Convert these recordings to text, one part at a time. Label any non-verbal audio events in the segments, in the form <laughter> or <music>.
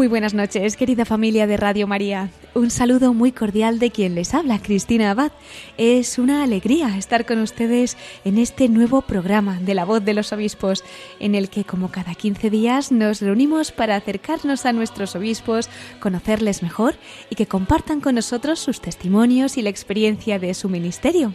Muy buenas noches, querida familia de Radio María. Un saludo muy cordial de quien les habla, Cristina Abad. Es una alegría estar con ustedes en este nuevo programa de La Voz de los Obispos, en el que como cada 15 días nos reunimos para acercarnos a nuestros obispos, conocerles mejor y que compartan con nosotros sus testimonios y la experiencia de su ministerio.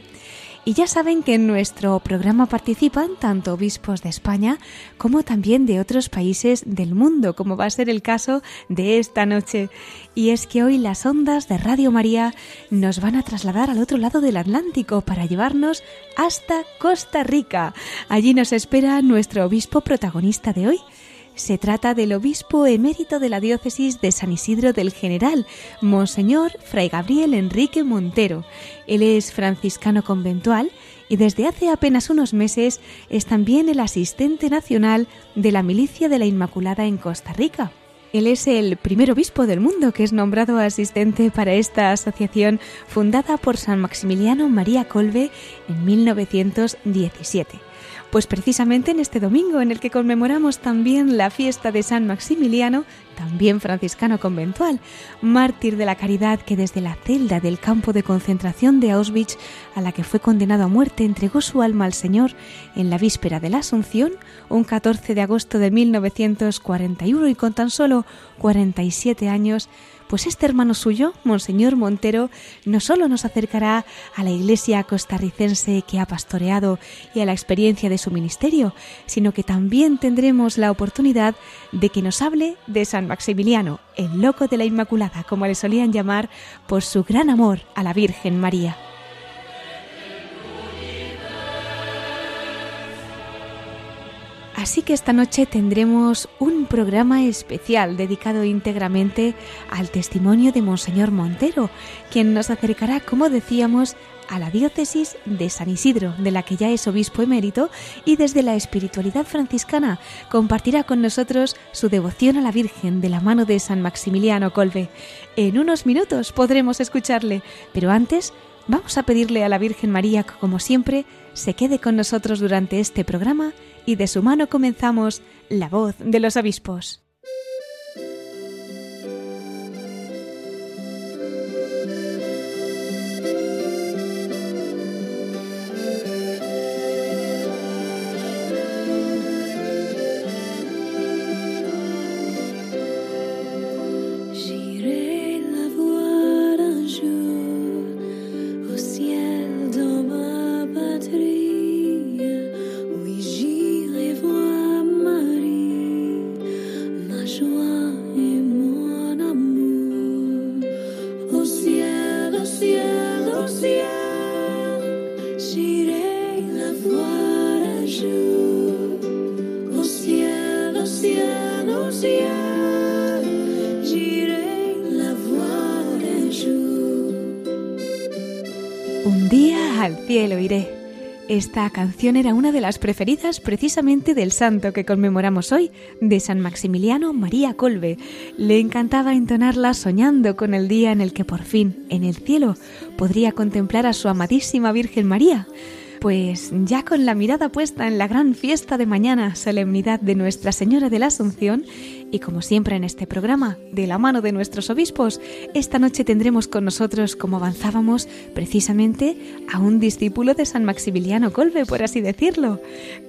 Y ya saben que en nuestro programa participan tanto obispos de España como también de otros países del mundo, como va a ser el caso de esta noche. Y es que hoy las ondas de Radio María nos van a trasladar al otro lado del Atlántico para llevarnos hasta Costa Rica. Allí nos espera nuestro obispo protagonista de hoy. Se trata del obispo emérito de la diócesis de San Isidro del General, Monseñor Fray Gabriel Enrique Montero. Él es franciscano conventual y desde hace apenas unos meses es también el asistente nacional de la Milicia de la Inmaculada en Costa Rica. Él es el primer obispo del mundo que es nombrado asistente para esta asociación fundada por San Maximiliano María Colbe en 1917. Pues precisamente en este domingo en el que conmemoramos también la fiesta de San Maximiliano, también franciscano conventual, mártir de la caridad que desde la celda del campo de concentración de Auschwitz a la que fue condenado a muerte entregó su alma al Señor en la víspera de la Asunción, un 14 de agosto de 1941 y con tan solo 47 años, pues este hermano suyo, Monseñor Montero, no solo nos acercará a la iglesia costarricense que ha pastoreado y a la experiencia de su ministerio, sino que también tendremos la oportunidad de que nos hable de San Maximiliano, el loco de la Inmaculada, como le solían llamar, por su gran amor a la Virgen María. Así que esta noche tendremos un programa especial dedicado íntegramente al testimonio de Monseñor Montero, quien nos acercará, como decíamos, a la diócesis de San Isidro, de la que ya es obispo emérito, y desde la espiritualidad franciscana compartirá con nosotros su devoción a la Virgen de la mano de San Maximiliano Colbe. En unos minutos podremos escucharle, pero antes vamos a pedirle a la Virgen María que, como siempre, se quede con nosotros durante este programa y de su mano comenzamos La voz de los obispos. Esta canción era una de las preferidas precisamente del santo que conmemoramos hoy, de San Maximiliano María Colbe. Le encantaba entonarla soñando con el día en el que por fin, en el cielo, podría contemplar a su amadísima Virgen María. Pues ya con la mirada puesta en la gran fiesta de mañana, solemnidad de Nuestra Señora de la Asunción, y como siempre en este programa, de la mano de nuestros obispos, esta noche tendremos con nosotros, como avanzábamos, precisamente a un discípulo de San Maximiliano Colbe, por así decirlo.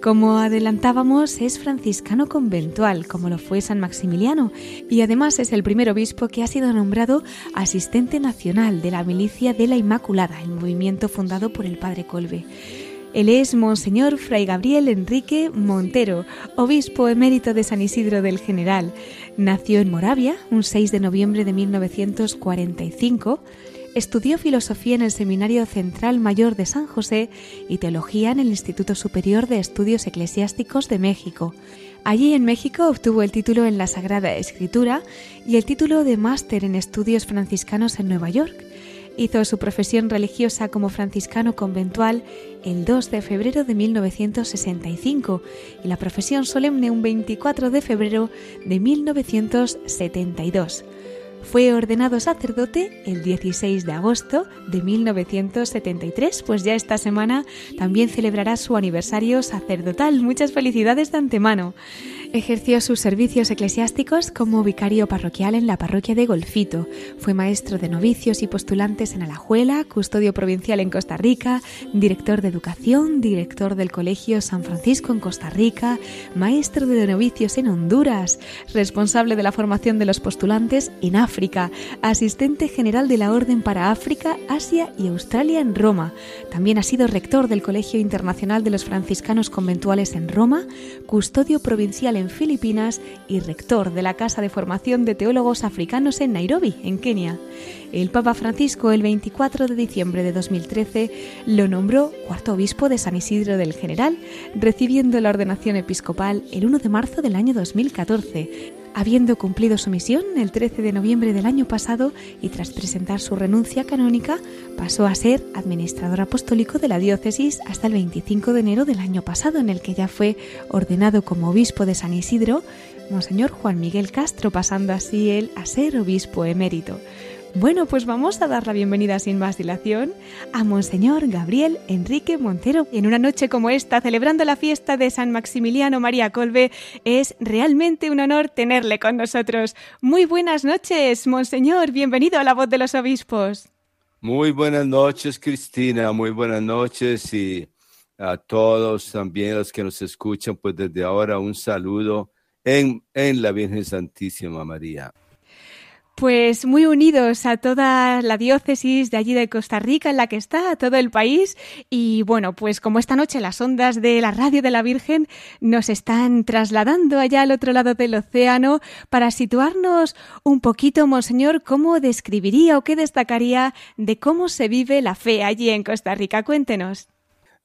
Como adelantábamos, es franciscano conventual, como lo fue San Maximiliano, y además es el primer obispo que ha sido nombrado asistente nacional de la Milicia de la Inmaculada, el movimiento fundado por el padre Colbe. Él es Monseñor Fray Gabriel Enrique Montero, obispo emérito de San Isidro del General. Nació en Moravia un 6 de noviembre de 1945. Estudió filosofía en el Seminario Central Mayor de San José y teología en el Instituto Superior de Estudios Eclesiásticos de México. Allí en México obtuvo el título en la Sagrada Escritura y el título de máster en estudios franciscanos en Nueva York. Hizo su profesión religiosa como franciscano conventual el 2 de febrero de 1965 y la profesión solemne un 24 de febrero de 1972. Fue ordenado sacerdote el 16 de agosto de 1973, pues ya esta semana también celebrará su aniversario sacerdotal. Muchas felicidades de antemano. Ejerció sus servicios eclesiásticos como vicario parroquial en la parroquia de Golfito. Fue maestro de novicios y postulantes en Alajuela, custodio provincial en Costa Rica, director de educación, director del Colegio San Francisco en Costa Rica, maestro de novicios en Honduras, responsable de la formación de los postulantes en África, asistente general de la Orden para África, Asia y Australia en Roma. También ha sido rector del Colegio Internacional de los Franciscanos Conventuales en Roma, custodio provincial en Filipinas y rector de la Casa de Formación de Teólogos Africanos en Nairobi, en Kenia. El Papa Francisco, el 24 de diciembre de 2013, lo nombró cuarto obispo de San Isidro del General, recibiendo la ordenación episcopal el 1 de marzo del año 2014 habiendo cumplido su misión el 13 de noviembre del año pasado y tras presentar su renuncia canónica, pasó a ser administrador apostólico de la diócesis hasta el 25 de enero del año pasado, en el que ya fue ordenado como obispo de San Isidro, Monseñor Juan Miguel Castro, pasando así él a ser obispo emérito. Bueno, pues vamos a dar la bienvenida sin más dilación a Monseñor Gabriel Enrique Montero. En una noche como esta, celebrando la fiesta de San Maximiliano María Colbe, es realmente un honor tenerle con nosotros. Muy buenas noches, Monseñor. Bienvenido a la voz de los obispos. Muy buenas noches, Cristina. Muy buenas noches y a todos también los que nos escuchan, pues desde ahora un saludo en, en la Virgen Santísima María. Pues muy unidos a toda la diócesis de allí de Costa Rica en la que está, a todo el país. Y bueno, pues como esta noche las ondas de la radio de la Virgen nos están trasladando allá al otro lado del océano para situarnos un poquito, Monseñor, ¿cómo describiría o qué destacaría de cómo se vive la fe allí en Costa Rica? Cuéntenos.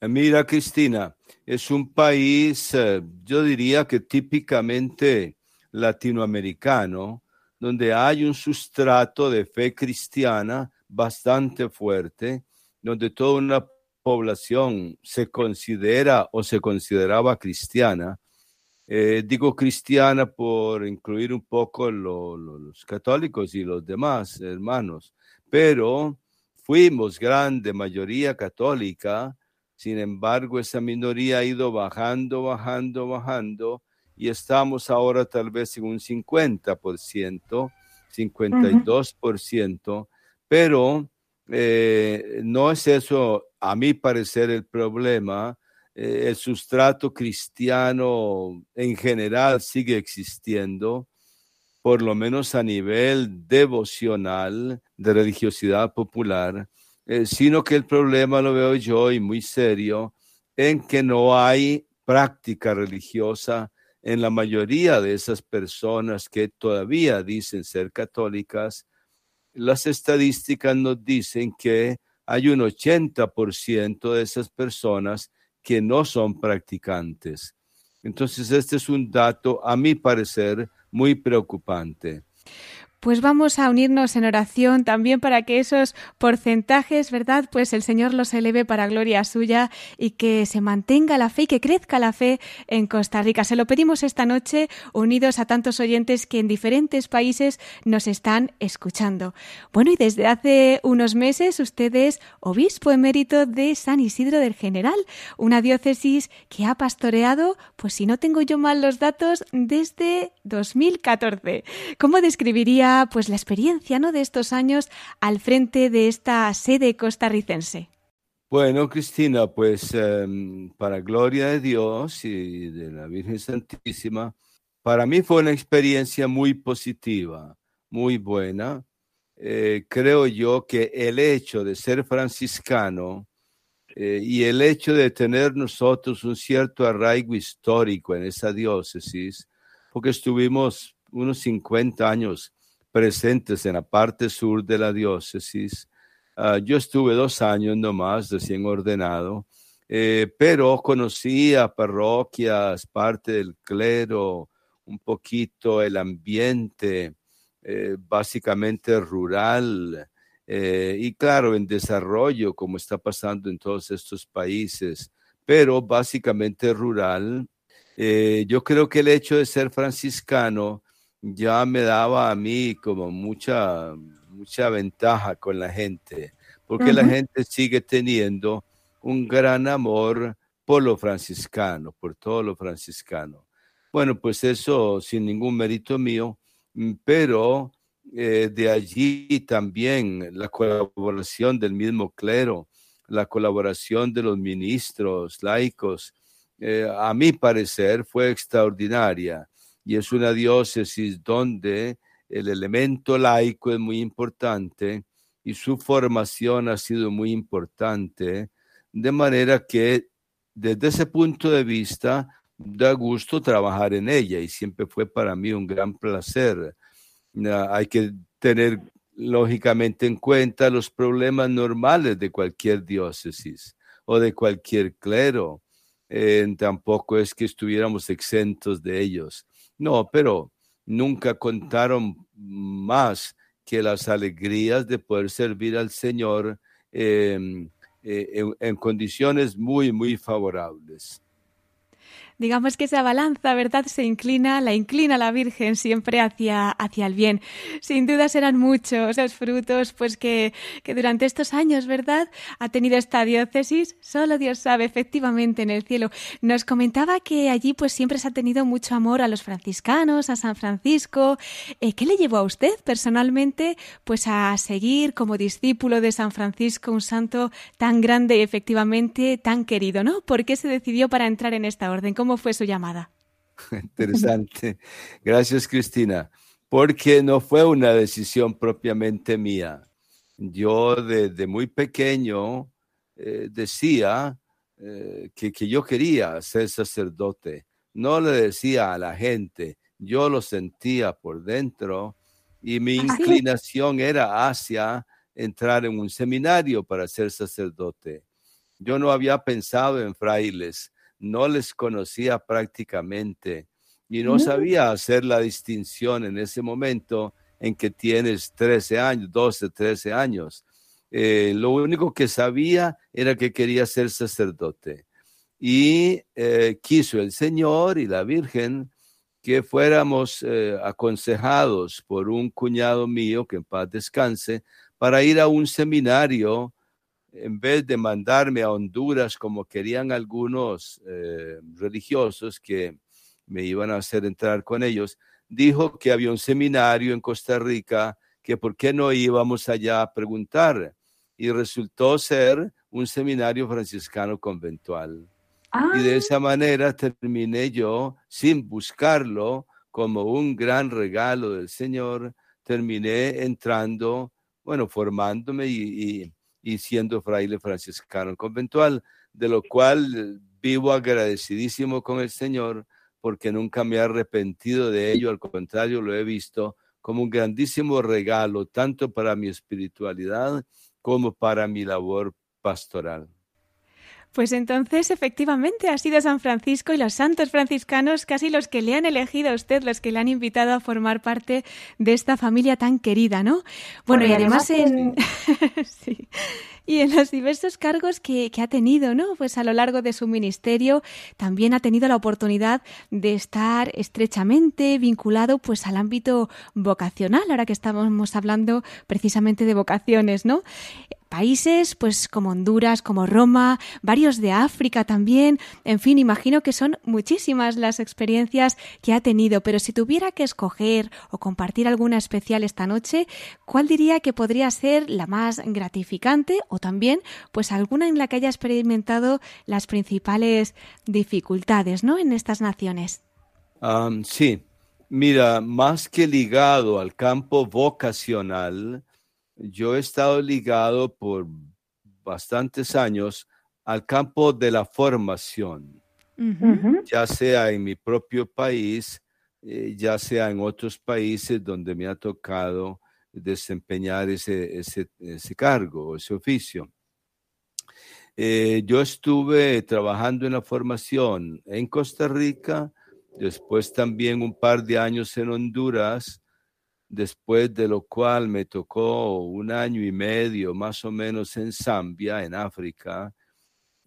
Mira, Cristina, es un país, eh, yo diría que típicamente latinoamericano donde hay un sustrato de fe cristiana bastante fuerte, donde toda una población se considera o se consideraba cristiana. Eh, digo cristiana por incluir un poco los católicos y los demás hermanos, pero fuimos grande mayoría católica, sin embargo esa minoría ha ido bajando, bajando, bajando y estamos ahora tal vez en un 50%, 52%, pero eh, no es eso, a mi parecer, el problema. Eh, el sustrato cristiano en general sigue existiendo, por lo menos a nivel devocional, de religiosidad popular, eh, sino que el problema lo veo yo y muy serio en que no hay práctica religiosa en la mayoría de esas personas que todavía dicen ser católicas, las estadísticas nos dicen que hay un 80% de esas personas que no son practicantes. Entonces, este es un dato, a mi parecer, muy preocupante pues vamos a unirnos en oración también para que esos porcentajes, ¿verdad? Pues el Señor los eleve para gloria suya y que se mantenga la fe y que crezca la fe en Costa Rica. Se lo pedimos esta noche, unidos a tantos oyentes que en diferentes países nos están escuchando. Bueno, y desde hace unos meses usted es obispo emérito de San Isidro del General, una diócesis que ha pastoreado, pues si no tengo yo mal los datos, desde 2014. ¿Cómo describiría pues la experiencia ¿no? de estos años al frente de esta sede costarricense. Bueno, Cristina, pues em, para gloria de Dios y de la Virgen Santísima, para mí fue una experiencia muy positiva, muy buena. Eh, creo yo que el hecho de ser franciscano eh, y el hecho de tener nosotros un cierto arraigo histórico en esa diócesis, porque estuvimos unos 50 años presentes en la parte sur de la diócesis. Ah, yo estuve dos años nomás recién ordenado. eh, pero conocía parroquias, parte del clero, un poquito el ambiente, eh, básicamente rural, eh, y claro, en desarrollo, como está pasando en todos estos países, pero básicamente rural. yo creo que el hecho de ser franciscano ya me daba a mí como mucha, mucha ventaja con la gente, porque la gente sigue teniendo un gran amor por lo franciscano, por todo lo franciscano. Bueno, pues eso sin ningún mérito mío, mm, pero eh, de allí también la colaboración del mismo clero, la colaboración de los ministros laicos, eh, a mi parecer fue extraordinaria y es una diócesis donde el elemento laico es muy importante y su formación ha sido muy importante de manera que desde ese punto de vista da gusto trabajar en ella y siempre fue para mí un gran placer. Hay que tener lógicamente en cuenta los problemas normales de cualquier diócesis o de cualquier clero. Eh, tampoco es que estuviéramos exentos de ellos. No, pero nunca contaron más que las alegrías de poder servir al Señor em, eh, en, en, condiciones muy, muy favorables digamos que esa balanza, ¿verdad? Se inclina, la inclina la Virgen siempre hacia, hacia el bien. Sin duda serán muchos los frutos, pues que, que durante estos años, ¿verdad? Ha tenido esta diócesis, solo Dios sabe, efectivamente, en el cielo. Nos comentaba que allí, pues siempre se ha tenido mucho amor a los franciscanos, a San Francisco. Eh, ¿Qué le llevó a usted personalmente, pues a seguir como discípulo de San Francisco, un santo tan grande y efectivamente tan querido, ¿no? ¿Por qué se decidió para entrar en esta orden? ¿Cómo fue su llamada? <laughs> Interesante. Gracias, Cristina. Porque no fue una decisión propiamente mía. Yo desde muy pequeño eh, decía eh, que, que yo quería ser sacerdote. No le decía a la gente, yo lo sentía por dentro y mi inclinación era hacia entrar en un seminario para ser sacerdote. Yo no había pensado en frailes, no les conocía prácticamente y no sabía hacer la distinción en ese momento en que tienes 13 años, 12, 13 años. Eh, lo único que sabía era que quería ser sacerdote. Y eh, quiso el Señor y la Virgen que fuéramos eh, aconsejados por un cuñado mío, que en paz descanse, para ir a un seminario en vez de mandarme a Honduras como querían algunos eh, religiosos que me iban a hacer entrar con ellos, dijo que había un seminario en Costa Rica, que por qué no íbamos allá a preguntar. Y resultó ser un seminario franciscano conventual. Y de ah. esa manera terminé yo, sin buscarlo, como un gran regalo del Señor, terminé entrando, bueno, formándome y y siendo fraile franciscano conventual, de lo cual vivo agradecidísimo con el Señor porque nunca me he arrepentido de ello, al contrario, lo he visto como un grandísimo regalo, tanto para mi espiritualidad como para mi labor pastoral. Pues entonces, efectivamente, ha sido San Francisco y los santos franciscanos casi los que le han elegido a usted, los que le han invitado a formar parte de esta familia tan querida, ¿no? Bueno, y además en... <laughs> sí. Y en los diversos cargos que, que, ha tenido, ¿no? Pues a lo largo de su ministerio también ha tenido la oportunidad de estar estrechamente vinculado pues al ámbito vocacional, ahora que estamos hablando precisamente de vocaciones, ¿no? Países pues como Honduras, como Roma, varios de África también, en fin, imagino que son muchísimas las experiencias que ha tenido, pero si tuviera que escoger o compartir alguna especial esta noche, ¿cuál diría que podría ser la más gratificante o también pues alguna en la que haya experimentado las principales dificultades, ¿no? en estas naciones? sí, mira, más que ligado al campo vocacional, yo he estado ligado por bastantes años al campo de la formación, ya sea en mi propio país, eh, ya sea en otros países donde me ha tocado desempeñar ese, ese, ese cargo, ese oficio. Eh, yo estuve trabajando en la formación en Costa Rica, después también un par de años en Honduras, después de lo cual me tocó un año y medio más o menos en Zambia, en África.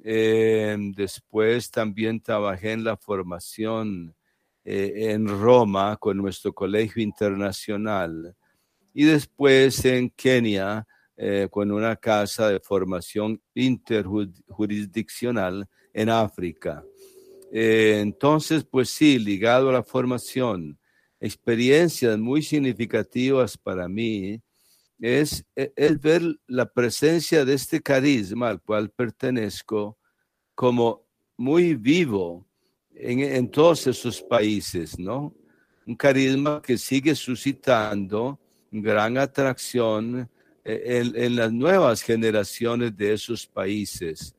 Eh, después también trabajé en la formación eh, en Roma con nuestro colegio internacional y después en Kenia eh, con una casa de formación interjurisdiccional en África. entonces, pues sí, ligado a la formación, experiencias muy significativas para mí es, e, es ver la presencia de este carisma al cual pertenezco como muy vivo en, todos esos países, ¿no? Un carisma que sigue suscitando gran atracción eh, en, en, las nuevas generaciones de esos países.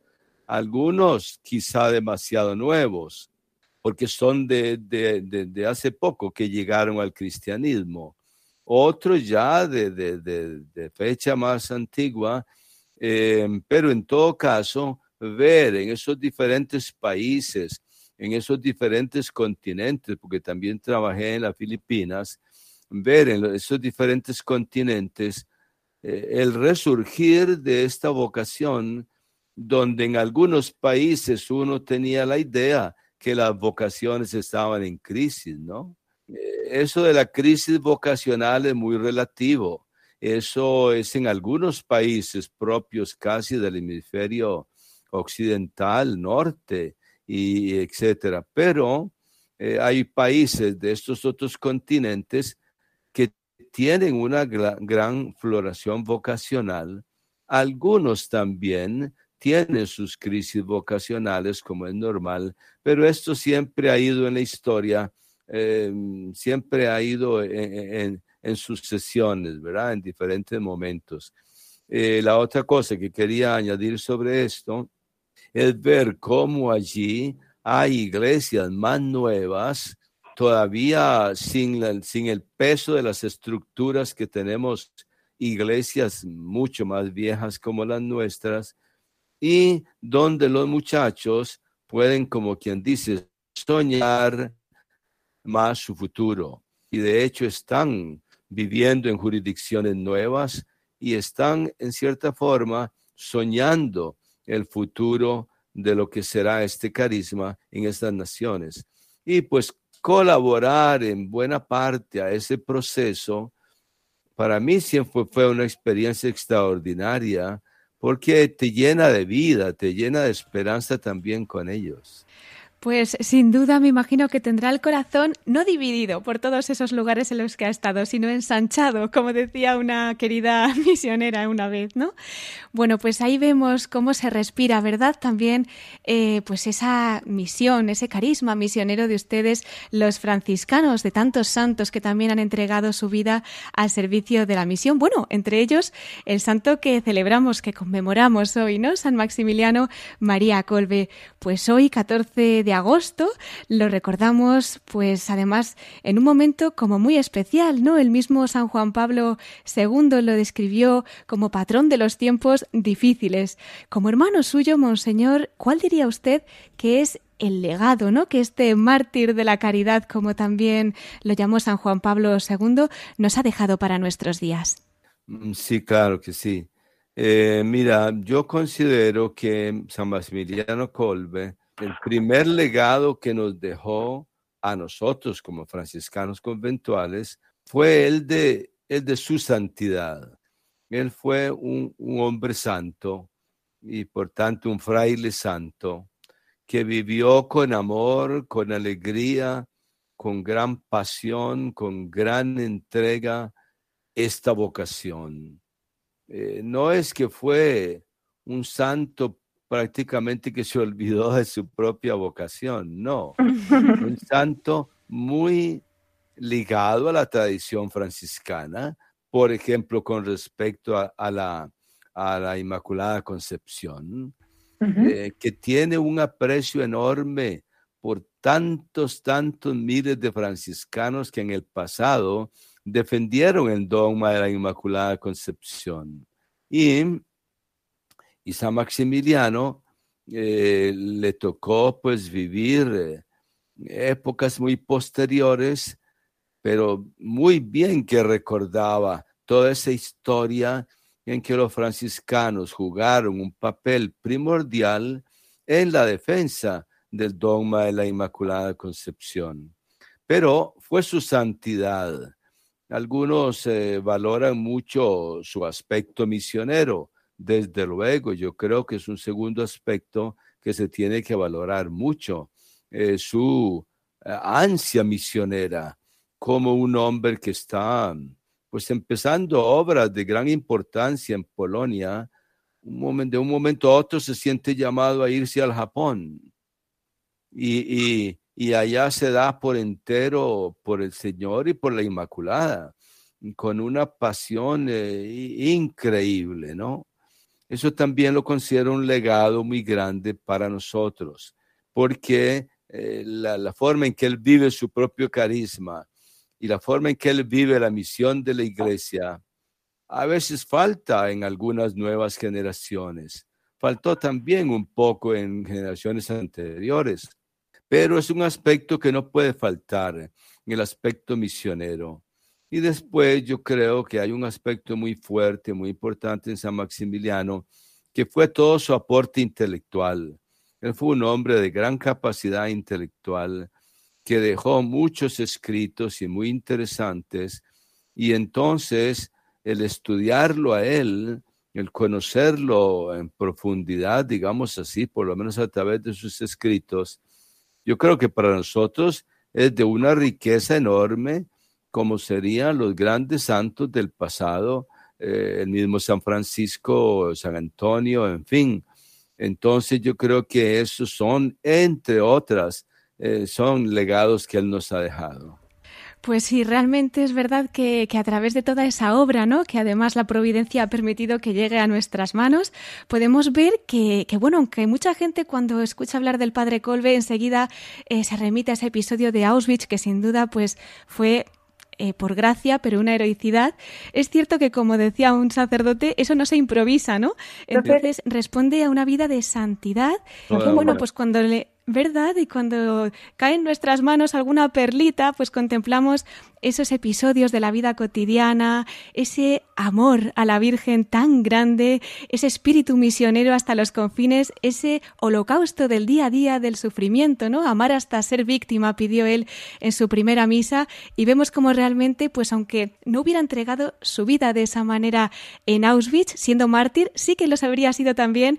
Algunos quizá demasiado nuevos, porque son de, de, de, hace poco que llegaron al cristianismo. Otros ya de, fecha más antigua, eh, pero en todo caso, ver en esos diferentes países, en esos diferentes continentes, porque también trabajé en las Filipinas, ver en esos diferentes continentes eh, el resurgir de esta vocación, donde en algunos países uno tenía la idea que las vocaciones estaban en crisis, ¿no? Eh, eso de la crisis vocacional es muy relativo. Eso es en algunos países propios casi del hemisferio occidental, norte, y etcétera. Pero eh, hay países de estos otros continentes que tienen una gran, gran floración vocacional. Algunos también tiene sus crisis vocacionales, como es normal, pero esto siempre ha ido en la historia, eh, siempre ha ido en, sucesiones, ¿verdad? En diferentes momentos. Eh, la otra cosa que quería añadir sobre esto es ver cómo allí hay iglesias más nuevas, todavía sin, sin el peso de las estructuras que tenemos, iglesias mucho más viejas como las nuestras, y donde los muchachos pueden, como quien dice, soñar más su futuro. Y de hecho están viviendo en jurisdicciones nuevas y están en cierta forma soñando el futuro de lo que será este carisma en estas naciones. Y pues colaborar en buena parte a ese proceso, para mí siempre fue una experiencia extraordinaria porque te llena de vida, te llena de esperanza también con ellos. Pues sin duda me imagino que tendrá el corazón no dividido por todos esos lugares en los que ha estado, sino ensanchado, como decía una querida <laughs> misionera una vez, ¿no? Bueno, pues ahí vemos cómo se respira, ¿verdad? También, eh, pues esa misión, ese carisma misionero de ustedes, los franciscanos, de tantos santos que también han entregado su vida al servicio de la misión. Bueno, entre ellos el santo que celebramos, que conmemoramos hoy, ¿no? San Maximiliano María Colbe. Pues hoy, 14 de agosto, lo recordamos, pues además en un momento como muy especial, ¿no? El mismo San Juan Pablo II lo describió como patrón de los tiempos difíciles. Como hermano suyo, Monseñor, ¿cuál diría usted que es el legado, ¿no? Que este mártir de la caridad, como también lo llamó San Juan Pablo II, nos ha dejado para nuestros días. Mm, sí, claro que sí. Eh, mira, yo considero que San Maximiliano Colbe el primer legado que nos dejó a nosotros como franciscanos conventuales fue el de, el de su santidad. Él fue un, un hombre santo y por tanto un fraile santo que vivió con amor, con alegría, con gran pasión, con gran entrega esta vocación. Eh, no es que fue un santo prácticamente que se olvidó de su propia vocación, no. Un <laughs> santo muy ligado a la tradición franciscana, por ejemplo, con respecto a, la, a la, Inmaculada Concepción, eh, que tiene un aprecio enorme por tantos, tantos miles de franciscanos que en el pasado defendieron el dogma de la Inmaculada Concepción. Y y San Maximiliano eh, le tocó pues vivir eh, épocas muy posteriores, pero muy bien que recordaba toda esa historia en que los franciscanos jugaron un papel primordial en la defensa del dogma de la Inmaculada Concepción. Pero fue su santidad. Algunos eh, valoran mucho su aspecto misionero. Desde luego, yo creo que es un segundo aspecto que se tiene que valorar mucho. Eh, su eh, ansia misionera como un hombre que está pues empezando obras de gran importancia en Polonia, un momento, de un momento a otro se siente llamado a irse al Japón y, y, allá se da por entero por el Señor y por la Inmaculada, con una pasión eh, increíble, ¿no? Eso también lo considero un legado muy grande para nosotros, porque eh, la, la forma en que él vive su propio carisma, y la forma en que él vive la misión de la iglesia, a veces falta en algunas nuevas generaciones. Faltó también un poco en generaciones anteriores, pero es un aspecto que no puede faltar, el aspecto misionero. Y después yo creo que hay un aspecto muy fuerte, muy importante en San Maximiliano, que fue todo su aporte intelectual. Él fue un hombre de gran capacidad intelectual, que dejó muchos escritos y muy interesantes, y entonces el estudiarlo a él, el conocerlo en profundidad, digamos así, por lo menos a través de sus escritos, yo creo que para nosotros es de una riqueza enorme, como serían los grandes santos del pasado, eh, el mismo San Francisco, San Antonio, en fin. Entonces yo creo que esos son, entre otras, eh, son legados que Él nos ha dejado. Pues sí, realmente es verdad que, a través de toda esa obra, ¿no? Que además la providencia ha permitido que llegue a nuestras manos, podemos ver que, bueno, aunque mucha gente cuando escucha hablar del padre Colbe enseguida eh, se remite a ese episodio de Auschwitz, que sin duda pues fue eh, por gracia, pero una heroicidad. Es cierto que, como decía un sacerdote, eso no se improvisa, ¿no? Entonces responde a una vida de santidad. bueno, pues cuando le ¿Verdad? Y cuando cae en nuestras manos alguna perlita, pues contemplamos esos episodios de la vida cotidiana, ese amor a la Virgen tan grande, ese espíritu misionero hasta los confines, ese holocausto del día a día del sufrimiento, ¿no? Amar hasta ser víctima, pidió él en su primera misa, y vemos como realmente, pues aunque no hubiera entregado su vida de esa manera en Auschwitz, siendo mártir, sí que los habría sido también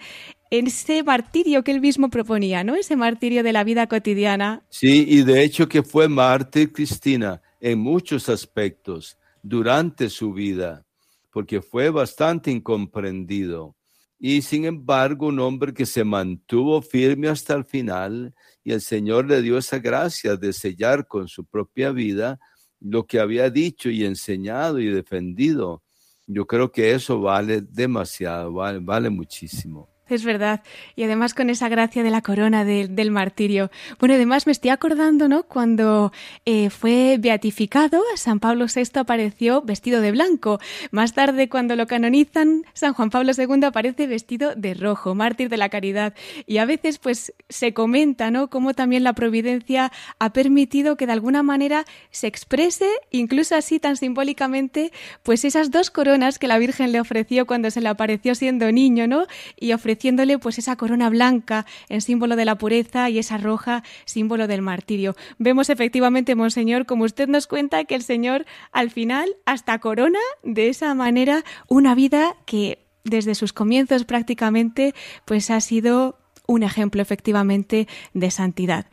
ese martirio que él mismo proponía, ¿no? Ese martirio de la vida cotidiana. Sí, y de hecho que fue mártir Cristina en muchos aspectos durante su vida, porque fue bastante incomprendido. Y sin embargo, un hombre que se mantuvo firme hasta el final y el Señor le dio esa gracia de sellar con su propia vida lo que había dicho y enseñado y defendido. Yo creo que eso vale demasiado, vale, vale muchísimo. Es verdad. Y además con esa gracia de la corona del martirio. Bueno, además me estoy acordando, ¿no? Cuando eh, fue beatificado, San Pablo VI apareció vestido de blanco. Más tarde, cuando lo canonizan, San Juan Pablo II aparece vestido de rojo, mártir de la caridad. Y a veces, pues, se comenta, ¿no? Cómo también la providencia ha permitido que de alguna manera se exprese, incluso así tan simbólicamente, pues esas dos coronas que la Virgen le ofreció cuando se le apareció siendo niño, ¿no? Y ofreció pues esa corona blanca en símbolo de la pureza y esa roja símbolo del martirio. Vemos efectivamente, monseñor, como usted nos cuenta, que el Señor al final hasta corona de esa manera una vida que desde sus comienzos prácticamente pues ha sido un ejemplo efectivamente de santidad.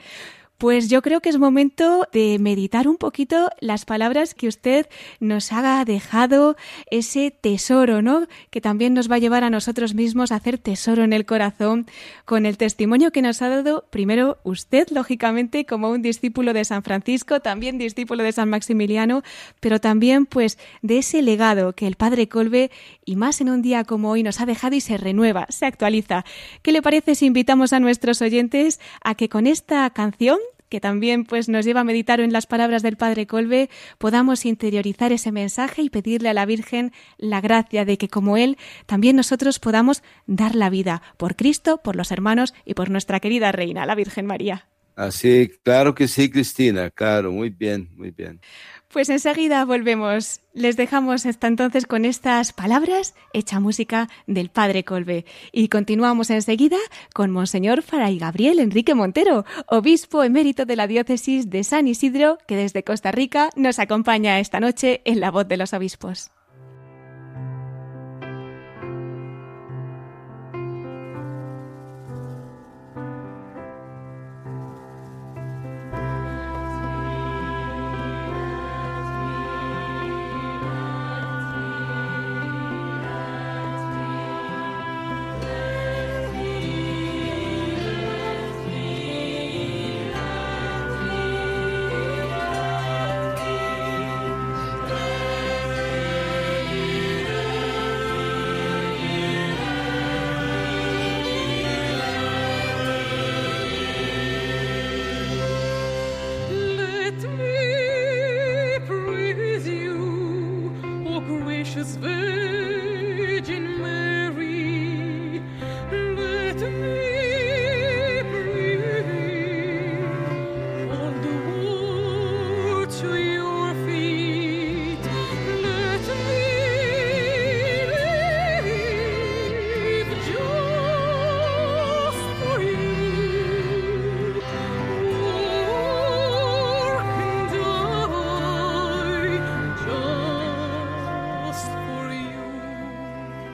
Pues yo creo que es momento de meditar un poquito las palabras que usted nos ha dejado, ese tesoro, ¿no? Que también nos va a llevar a nosotros mismos a hacer tesoro en el corazón con el testimonio que nos ha dado primero usted, lógicamente, como un discípulo de San Francisco, también discípulo de San Maximiliano, pero también pues de ese legado que el Padre Colbe y más en un día como hoy nos ha dejado y se renueva, se actualiza. ¿Qué le parece si invitamos a nuestros oyentes a que con esta canción que también pues nos lleva a meditar en las palabras del Padre Colbe, podamos interiorizar ese mensaje y pedirle a la Virgen la gracia de que como Él, también nosotros podamos dar la vida por Cristo, por los hermanos y por nuestra querida Reina, la Virgen María. Así, claro que sí, Cristina, claro, muy bien, muy bien. Pues enseguida volvemos. Les dejamos hasta entonces con estas palabras hecha música del Padre Colbe. Y continuamos enseguida con Monseñor Faray Gabriel Enrique Montero, obispo emérito de la diócesis de San Isidro, que desde Costa Rica nos acompaña esta noche en la voz de los obispos.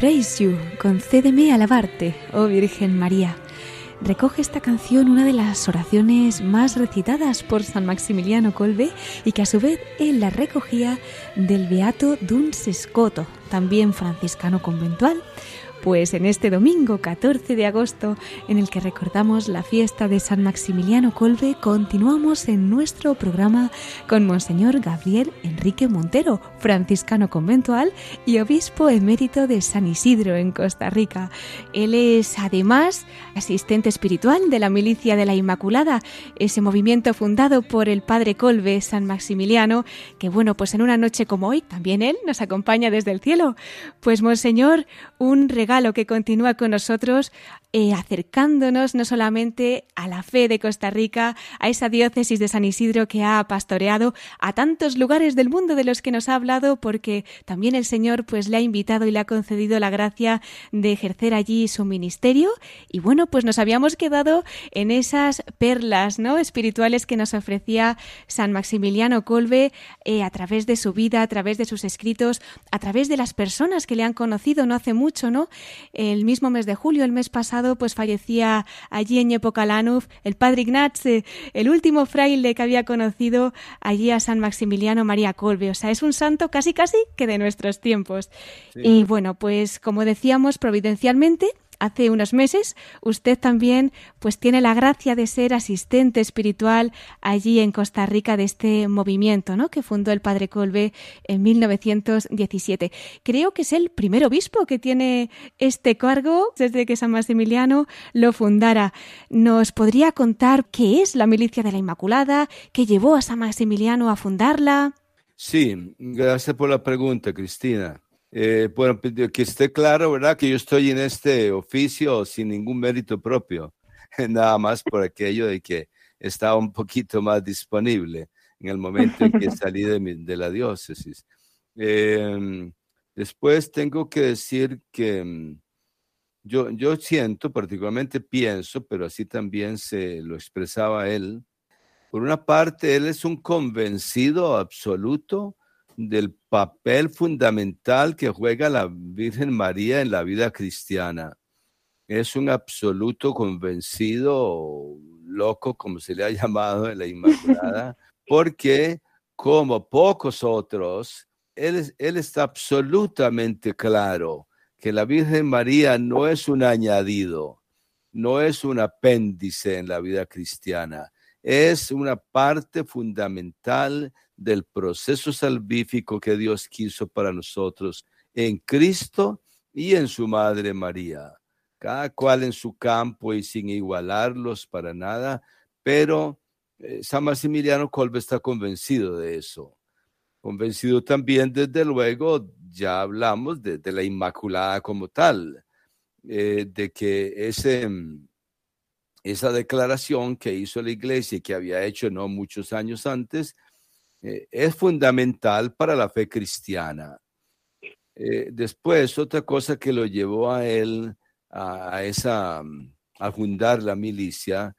Praise You, concédeme alabarte, oh Virgen María. Recoge esta canción una de las oraciones más recitadas por San Maximiliano Colbe y que a su vez él la recogía del Beato Duns Scoto, también franciscano conventual, pues en este domingo 14 de agosto, en el que recordamos la fiesta de San Maximiliano Colbe, continuamos en nuestro programa con Monseñor Gabriel Enrique Montero, franciscano conventual y obispo emérito de San Isidro en Costa Rica. Él es además asistente espiritual de la Milicia de la Inmaculada, ese movimiento fundado por el padre Colbe San Maximiliano, que bueno, pues en una noche como hoy también él nos acompaña desde el cielo. Pues Monseñor, un regalo lo que continúa con nosotros, eh, acercándonos no solamente a la fe de Costa Rica, a esa diócesis de San Isidro que ha pastoreado a tantos lugares del mundo de los que nos ha porque también el Señor pues le ha invitado y le ha concedido la gracia de ejercer allí su ministerio. Y bueno, pues nos habíamos quedado en esas perlas ¿no? espirituales que nos ofrecía San Maximiliano Colbe eh, a través de su vida, a través de sus escritos, a través de las personas que le han conocido no hace mucho, ¿no? El mismo mes de julio, el mes pasado, pues fallecía allí en Yepocalanuf el padre Ignace, el último fraile que había conocido allí a San Maximiliano María Colbe. O sea, es un santo casi casi que de nuestros tiempos. Y bueno, pues como decíamos, providencialmente, hace unos meses usted también pues tiene la gracia de ser asistente espiritual allí en Costa Rica de este movimiento, ¿no? que fundó el padre Colbe en 1917. Creo que es el primer obispo que tiene este cargo desde que San Maximiliano lo fundara. ¿Nos podría contar qué es la milicia de la Inmaculada, qué llevó a San Maximiliano a fundarla? Sí, gracias por la pregunta, Cristina. Eh, bueno, pues, que esté claro, ¿verdad? Que yo estoy en este oficio sin ningún mérito propio, <laughs> nada más por aquello de que estaba un poquito más disponible en el momento en que <laughs> salí de, la diócesis. Em, después tengo que decir que mm, yo, yo siento, particularmente pienso, pero así también se lo expresaba él, por una parte, él es un convencido absoluto del papel fundamental que juega la Virgen María en la vida cristiana. Es un absoluto convencido, loco, como se le ha llamado en la Inmaculada, <laughs> porque como pocos otros, él, él está absolutamente claro que la Virgen María no es un añadido, no es un apéndice en la vida cristiana, es una parte fundamental del proceso salvífico que Dios quiso para nosotros en Cristo y en su Madre María. Cada cual en su campo y sin igualarlos para nada, pero eh, San Maximiliano Colbe está convencido de eso. Convencido también, desde luego, ya hablamos de, la Inmaculada como tal, eh, de que ese mm, esa declaración que hizo la iglesia y que había hecho no muchos años antes, eh, es fundamental para la fe cristiana. Eh, después, otra cosa que lo llevó a él a, esa, a fundar la milicia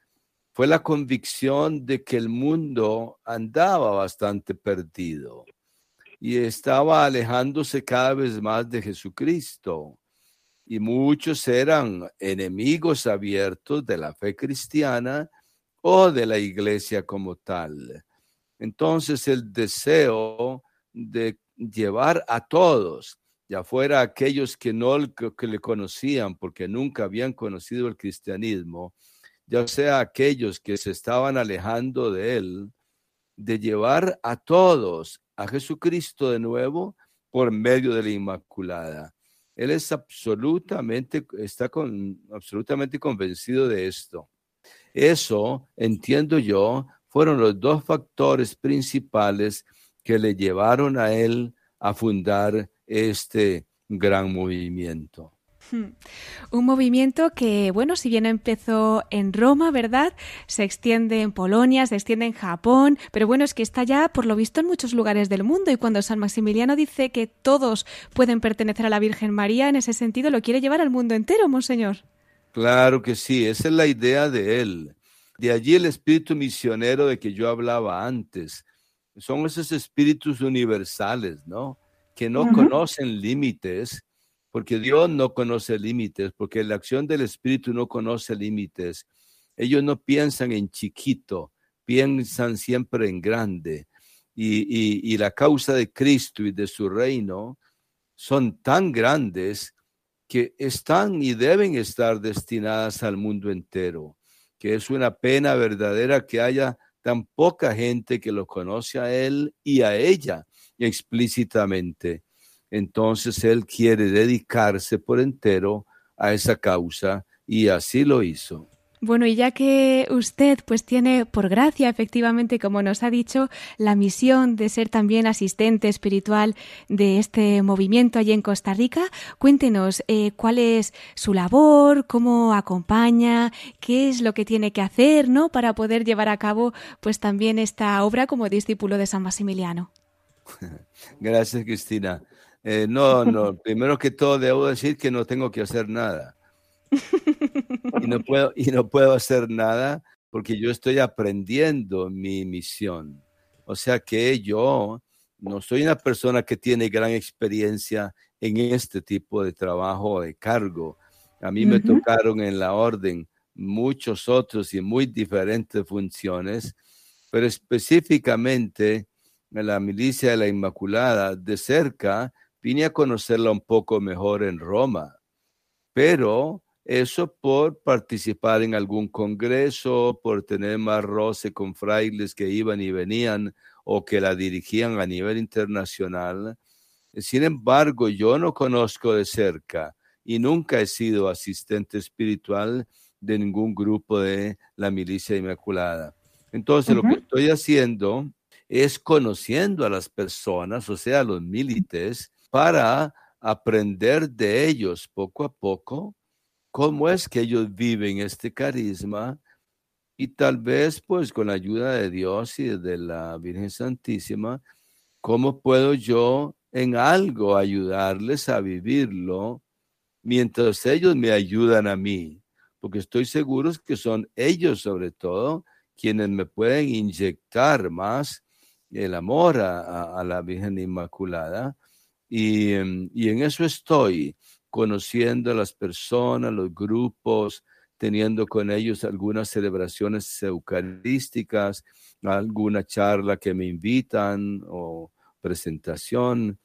fue la convicción de que el mundo andaba bastante perdido y estaba alejándose cada vez más de Jesucristo y muchos eran enemigos abiertos de la fe cristiana o de la iglesia como tal. Entonces el deseo de llevar a todos, ya fuera aquellos que no que le conocían porque nunca habían conocido el cristianismo, ya sea aquellos que se estaban alejando de él, de llevar a todos a Jesucristo de nuevo por medio de la Inmaculada. Él es absolutamente, está absolutamente convencido de esto. Eso, entiendo yo, fueron los dos factores principales que le llevaron a él a fundar este gran movimiento. Hmm. Un movimiento que, bueno, si bien empezó en Roma, ¿verdad? Se extiende en Polonia, se extiende en Japón, pero bueno, es que está ya, por lo visto, en muchos lugares del mundo. Y cuando San Maximiliano dice que todos pueden pertenecer a la Virgen María, en ese sentido lo quiere llevar al mundo entero, monseñor. Claro que sí, esa es la idea de él. De allí el espíritu misionero de que yo hablaba antes. Son esos espíritus universales, ¿no? Que no conocen límites porque Dios no conoce límites, porque la acción del Espíritu no conoce límites. Ellos no piensan en chiquito, piensan siempre en grande. Y, la causa de Cristo y de su reino son tan grandes que están y deben estar destinadas al mundo entero, que es una pena verdadera que haya tan poca gente que lo conoce a Él y a ella explícitamente entonces él quiere dedicarse por entero a esa causa y así lo hizo. Bueno, y ya que usted pues tiene por gracia efectivamente, como nos ha dicho, la misión de ser también asistente espiritual de este movimiento allí en Costa Rica, cuéntenos eh, cuál es su labor, cómo acompaña, qué es lo que tiene que hacer, ¿no? Para poder llevar a cabo pues también esta obra como discípulo de San Maximiliano. <laughs> Gracias, Cristina. Eh, no, no, primero que todo debo decir que no tengo que hacer nada. Y no <laughs> puedo, y no puedo hacer nada porque yo estoy aprendiendo mi misión. O sea que yo no soy una persona que tiene gran experiencia en este tipo de trabajo o de cargo. A mí me tocaron en la orden muchos otros y muy diferentes funciones, pero específicamente en la milicia de la Inmaculada, de cerca, vine a conocerla un poco mejor en Roma, pero eso por participar en algún congreso, por tener más roce con frailes que iban y venían o que la dirigían a nivel internacional. Sin embargo, yo no conozco de cerca y nunca he sido asistente espiritual de ningún grupo de la milicia inmaculada. Entonces, lo que estoy haciendo es conociendo a las personas, o sea, a los milites, para aprender de ellos poco a poco cómo es que ellos viven este carisma y tal vez pues con la ayuda de Dios y de la Virgen Santísima, ¿cómo puedo yo en algo ayudarles a vivirlo mientras ellos me ayudan a mí? Porque estoy seguro que son ellos sobre todo quienes me pueden inyectar más el amor a, la Virgen Inmaculada. Y, y en eso estoy, conociendo a las personas, los grupos, teniendo con ellos algunas celebraciones eucarísticas, alguna charla que me invitan o presentación.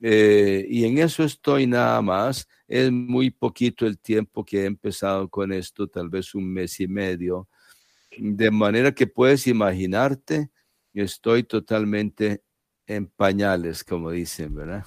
Eh, y en eso estoy nada más. Es muy poquito el tiempo que he empezado con esto, tal vez un mes y medio. De manera que puedes imaginarte, estoy totalmente en pañales, como dicen, ¿verdad?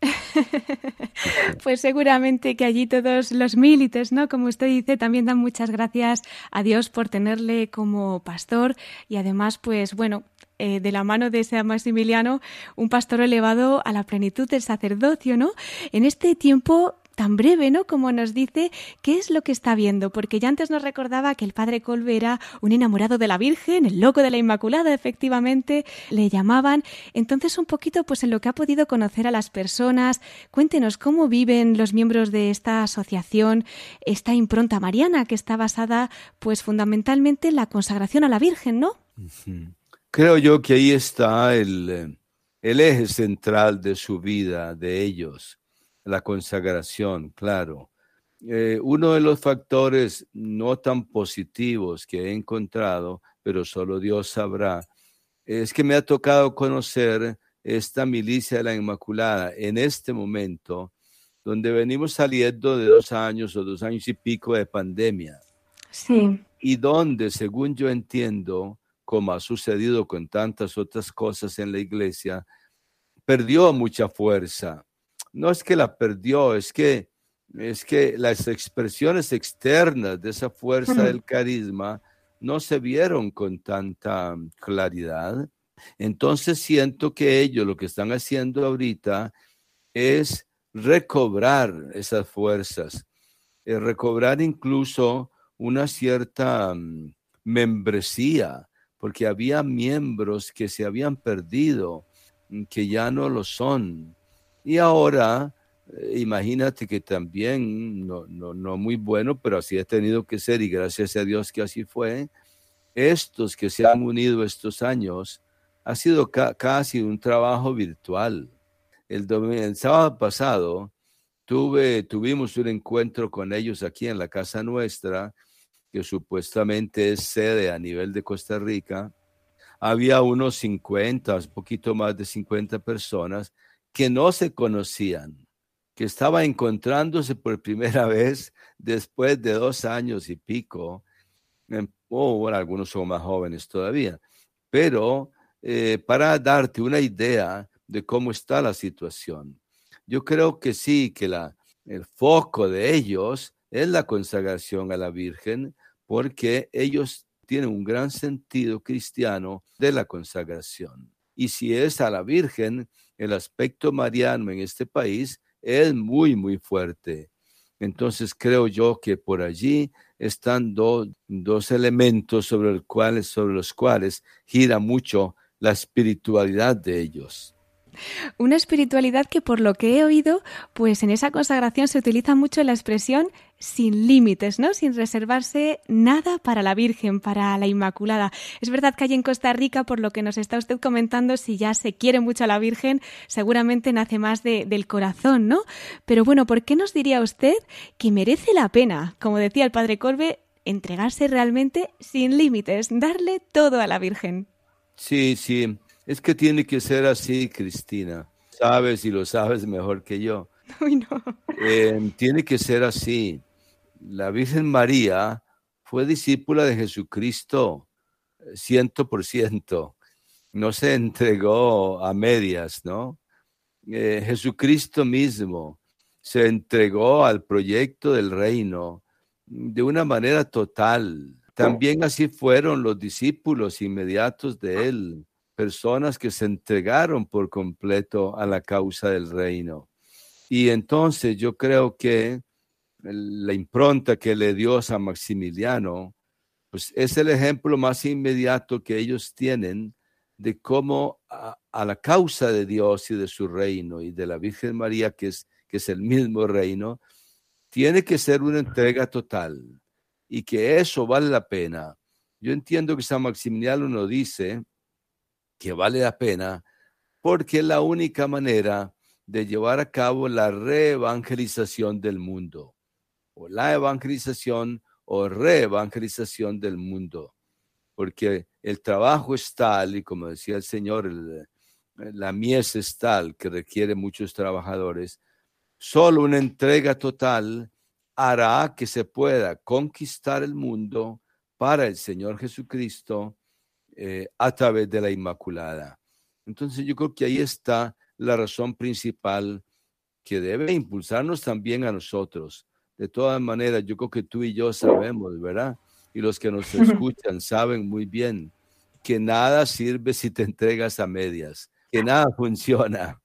<laughs> pues seguramente que allí todos los milites, ¿no? Como usted dice, también dan muchas gracias a Dios por tenerle como pastor y además, pues bueno, eh, de la mano de ese Maximiliano, un pastor elevado a la plenitud del sacerdocio, ¿no? En este tiempo tan breve, ¿no? Como nos dice qué es lo que está viendo, porque ya antes nos recordaba que el padre Colbe era un enamorado de la Virgen, el loco de la Inmaculada, efectivamente, le llamaban. Entonces, un poquito, pues en lo que ha podido conocer a las personas, cuéntenos cómo viven los miembros de esta asociación, esta impronta mariana que está basada, pues fundamentalmente en la consagración a la Virgen, ¿no? Creo yo que ahí está el, eh, el eje central de su vida, de ellos la consagración, claro. Eh, uno de los factores no tan positivos que he encontrado, pero solo Dios sabrá, es que me ha tocado conocer esta milicia de la Inmaculada en este momento, donde venimos saliendo de dos años o dos años y pico de pandemia. Sí. Y donde, según yo entiendo, como ha sucedido con tantas otras cosas en la iglesia, perdió mucha fuerza no es que la perdió, es que, es que las expresiones externas de esa fuerza del carisma no se vieron con tanta claridad. Entonces siento que ellos lo que están haciendo ahorita es recobrar esas fuerzas, eh, recobrar incluso una cierta mm, membresía, porque había miembros que se habían perdido, mm, que ya no lo son. Y ahora, eh, imagínate que también, no, no, no muy bueno, pero así ha tenido que ser y gracias a Dios que así fue, estos que se han unido estos años, ha sido casi un trabajo virtual. El, el sábado pasado tuve, tuvimos un encuentro con ellos aquí en la casa nuestra, que supuestamente es sede a nivel de Costa Rica. Había unos 50, un poquito más de 50 personas que no se conocían, que estaban encontrándose por primera <laughs> vez después de dos años y pico, o bueno, algunos son más jóvenes todavía, pero eh, para darte una idea de cómo está la situación. Yo creo que sí, que el foco de ellos es la consagración a la Virgen, porque ellos tienen un gran sentido cristiano de la consagración. Y si es a la Virgen, el aspecto mariano en este país es muy, muy fuerte. Entonces creo yo que por allí están dos elementos sobre, sobre los cuales gira mucho la espiritualidad de ellos. Una espiritualidad que por lo que he oído, pues en esa consagración se utiliza mucho la expresión sin límites, ¿no? Sin reservarse nada para la Virgen, para la Inmaculada. Es verdad que hay en Costa Rica, por lo que nos está usted comentando, si ya se quiere mucho a la Virgen, seguramente nace más del corazón, ¿no? Pero bueno, ¿por qué nos diría usted que merece la pena, como decía el padre Corbe, entregarse realmente sin límites, darle todo a la Virgen? Sí, sí. Es que tiene que ser así, Cristina. Sabes y lo sabes mejor que yo. <laughs> Em, tiene que ser así. La Virgen María fue discípula de Jesucristo eh, ciento por ciento. No se entregó a medias, ¿no? Eh, Jesucristo mismo se entregó al proyecto del reino de una manera total. También así fueron los discípulos inmediatos de él personas que se entregaron por completo a la causa del reino. Y entonces yo creo que la impronta que le dio San Maximiliano pues es el ejemplo más inmediato que ellos tienen de cómo a, la causa de Dios y de su reino y de la Virgen María, que es, que es el mismo reino, tiene que ser una entrega total y que eso vale la pena. Yo entiendo que San Maximiliano nos dice que vale la pena porque es la única manera de llevar a cabo la reevangelización del mundo, o la evangelización o reevangelización del mundo, porque el trabajo es tal, y como decía el Señor, la mies es tal que requiere muchos trabajadores, solo una entrega total hará que se pueda conquistar el mundo para el Señor Jesucristo eh, a través de la Inmaculada. Entonces yo creo que ahí está la razón principal que debe impulsarnos también a nosotros. De todas maneras, yo creo que tú y yo sabemos, ¿verdad? Y los que nos <laughs> escuchan saben muy bien que nada sirve si te entregas a medias, que nada <laughs> funciona.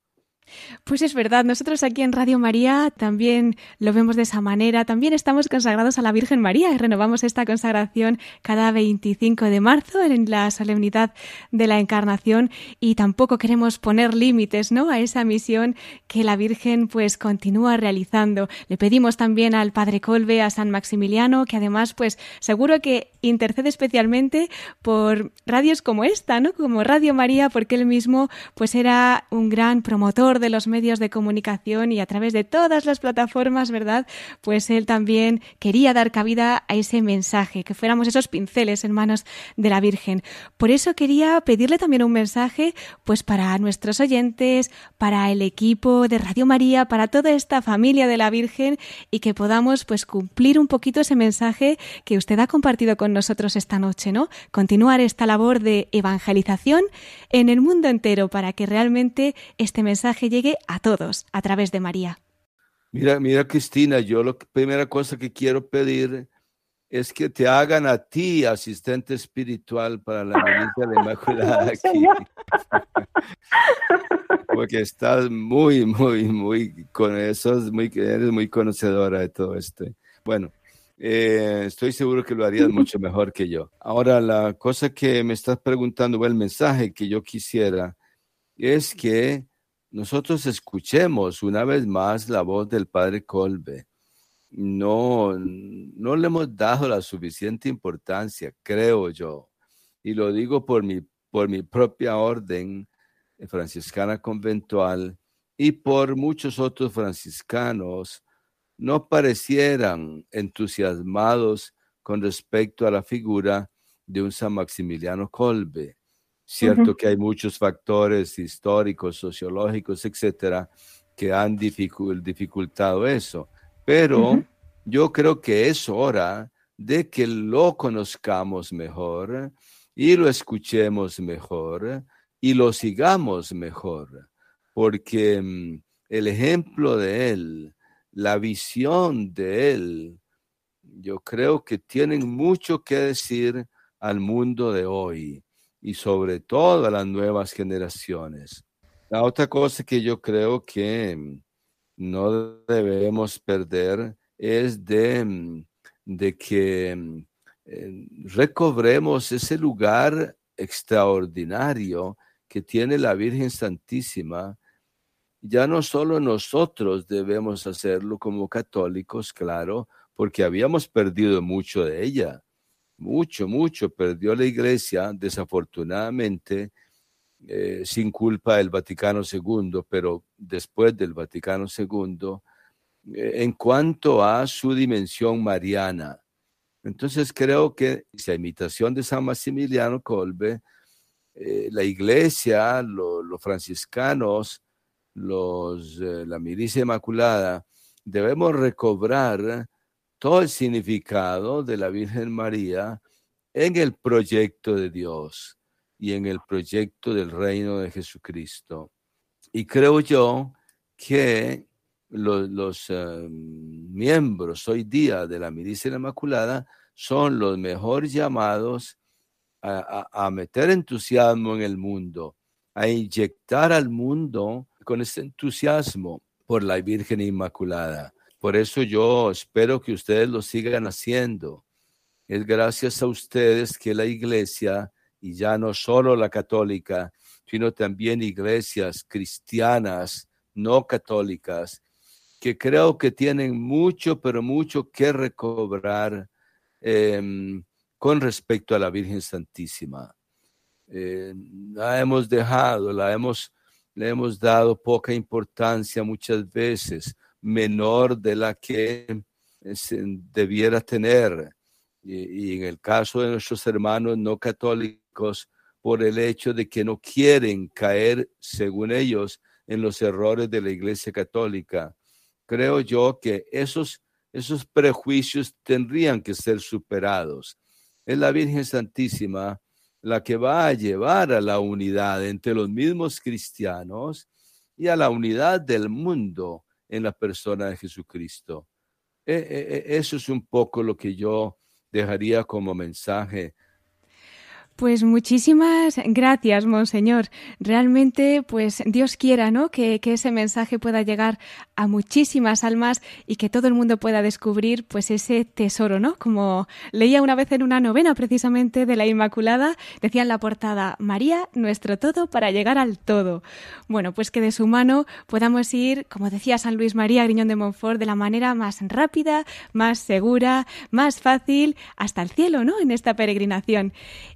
Pues es verdad, nosotros aquí en Radio María también lo vemos de esa manera, también estamos consagrados a la Virgen María y renovamos esta consagración cada 25 de marzo en la solemnidad de la Encarnación y tampoco queremos poner límites, ¿no? a esa misión que la Virgen pues continúa realizando. Le pedimos también al Padre Colbe, a San Maximiliano, que además pues seguro que intercede especialmente por radios como esta, ¿no? Como Radio María, porque él mismo pues era un gran promotor de los medios de comunicación y a través de todas las plataformas, ¿verdad? Pues él también quería dar cabida a ese mensaje, que fuéramos esos pinceles en manos de la Virgen. Por eso quería pedirle también un mensaje, pues para nuestros oyentes, para el equipo de Radio María, para toda esta familia de la Virgen y que podamos pues cumplir un poquito ese mensaje que usted ha compartido con nosotros esta noche, ¿no? Continuar esta labor de evangelización en el mundo entero para que realmente este mensaje llegue a todos a través de María. Mira, mira Cristina, yo la primera cosa que quiero pedir es que te hagan a ti asistente espiritual para la milicia de Inmaculada <laughs> aquí. <laughs> Porque estás muy, muy, muy con eso, muy, eres muy conocedora de todo esto. Bueno, eh, estoy seguro que lo harías mucho <laughs> mejor que yo. Ahora, la cosa que me estás preguntando, o el mensaje que yo quisiera, es que nosotros escuchemos una vez más la voz del Padre Colbe. No, no le hemos dado la suficiente importancia, creo yo. Y lo digo por mi, por mi propia orden franciscana conventual y por muchos otros franciscanos no parecieran entusiasmados con respecto a la figura de un San Maximiliano Kolbe. Cierto que hay muchos factores históricos, sociológicos, etcétera, que han dificultado eso, pero yo creo que es hora de que lo conozcamos mejor y lo escuchemos mejor y lo sigamos mejor, porque mm, el ejemplo de él la visión de él, yo creo que tienen mucho que decir al mundo de hoy y sobre todo a las nuevas generaciones. La otra cosa que yo creo que mm, no debemos perder es de, mm, de que mm, eh, recobremos ese lugar extraordinario que tiene la Virgen Santísima ya no solo nosotros debemos hacerlo como católicos, claro, porque habíamos perdido mucho de ella, mucho, mucho, perdió la iglesia, desafortunadamente, eh, sin culpa del Vaticano II, pero después del Vaticano II, eh, en cuanto a su dimensión mariana. Entonces creo que, a imitación de San Maximiliano Colbe, eh, la iglesia, los franciscanos, la milicia inmaculada, debemos recobrar todo el significado de la Virgen María en el proyecto de Dios y en el proyecto del reino de Jesucristo. Y creo yo que los, eh, miembros hoy día de la milicia inmaculada son los mejores llamados a meter entusiasmo en el mundo, a inyectar al mundo con ese entusiasmo por la Virgen Inmaculada. Por eso yo espero que ustedes lo sigan haciendo Es gracias a ustedes que la iglesia, y ya no solo la católica, sino también iglesias cristianas no católicas, que creo que tienen mucho, pero mucho que recobrar em, con respecto a la Virgen Santísima. Eh, la hemos dejado, la hemos, le hemos dado poca importancia muchas veces, menor de la que se debiera tener. Y, y en el caso de nuestros hermanos no católicos, por el hecho de que no quieren caer, según ellos, en los errores de la Iglesia Católica. Creo yo que esos, esos prejuicios tendrían que ser superados. Es la Virgen Santísima la que va a llevar a la unidad entre los mismos cristianos y a la unidad del mundo en la persona de Jesucristo. E, e, e, eso es un poco lo que yo dejaría como mensaje pues muchísimas gracias, Monseñor. Realmente, pues Dios quiera, ¿no? Que, que, ese mensaje pueda llegar a muchísimas almas y que todo el mundo pueda descubrir, pues ese tesoro, ¿no? Como leía una vez en una novena precisamente de la Inmaculada, decía en la portada, María, nuestro todo para llegar al todo. Bueno, pues que de su mano podamos ir, como decía San Luis María Griñón de Montfort, de la manera más rápida, más segura, más fácil, hasta el cielo, ¿no? En esta peregrinación.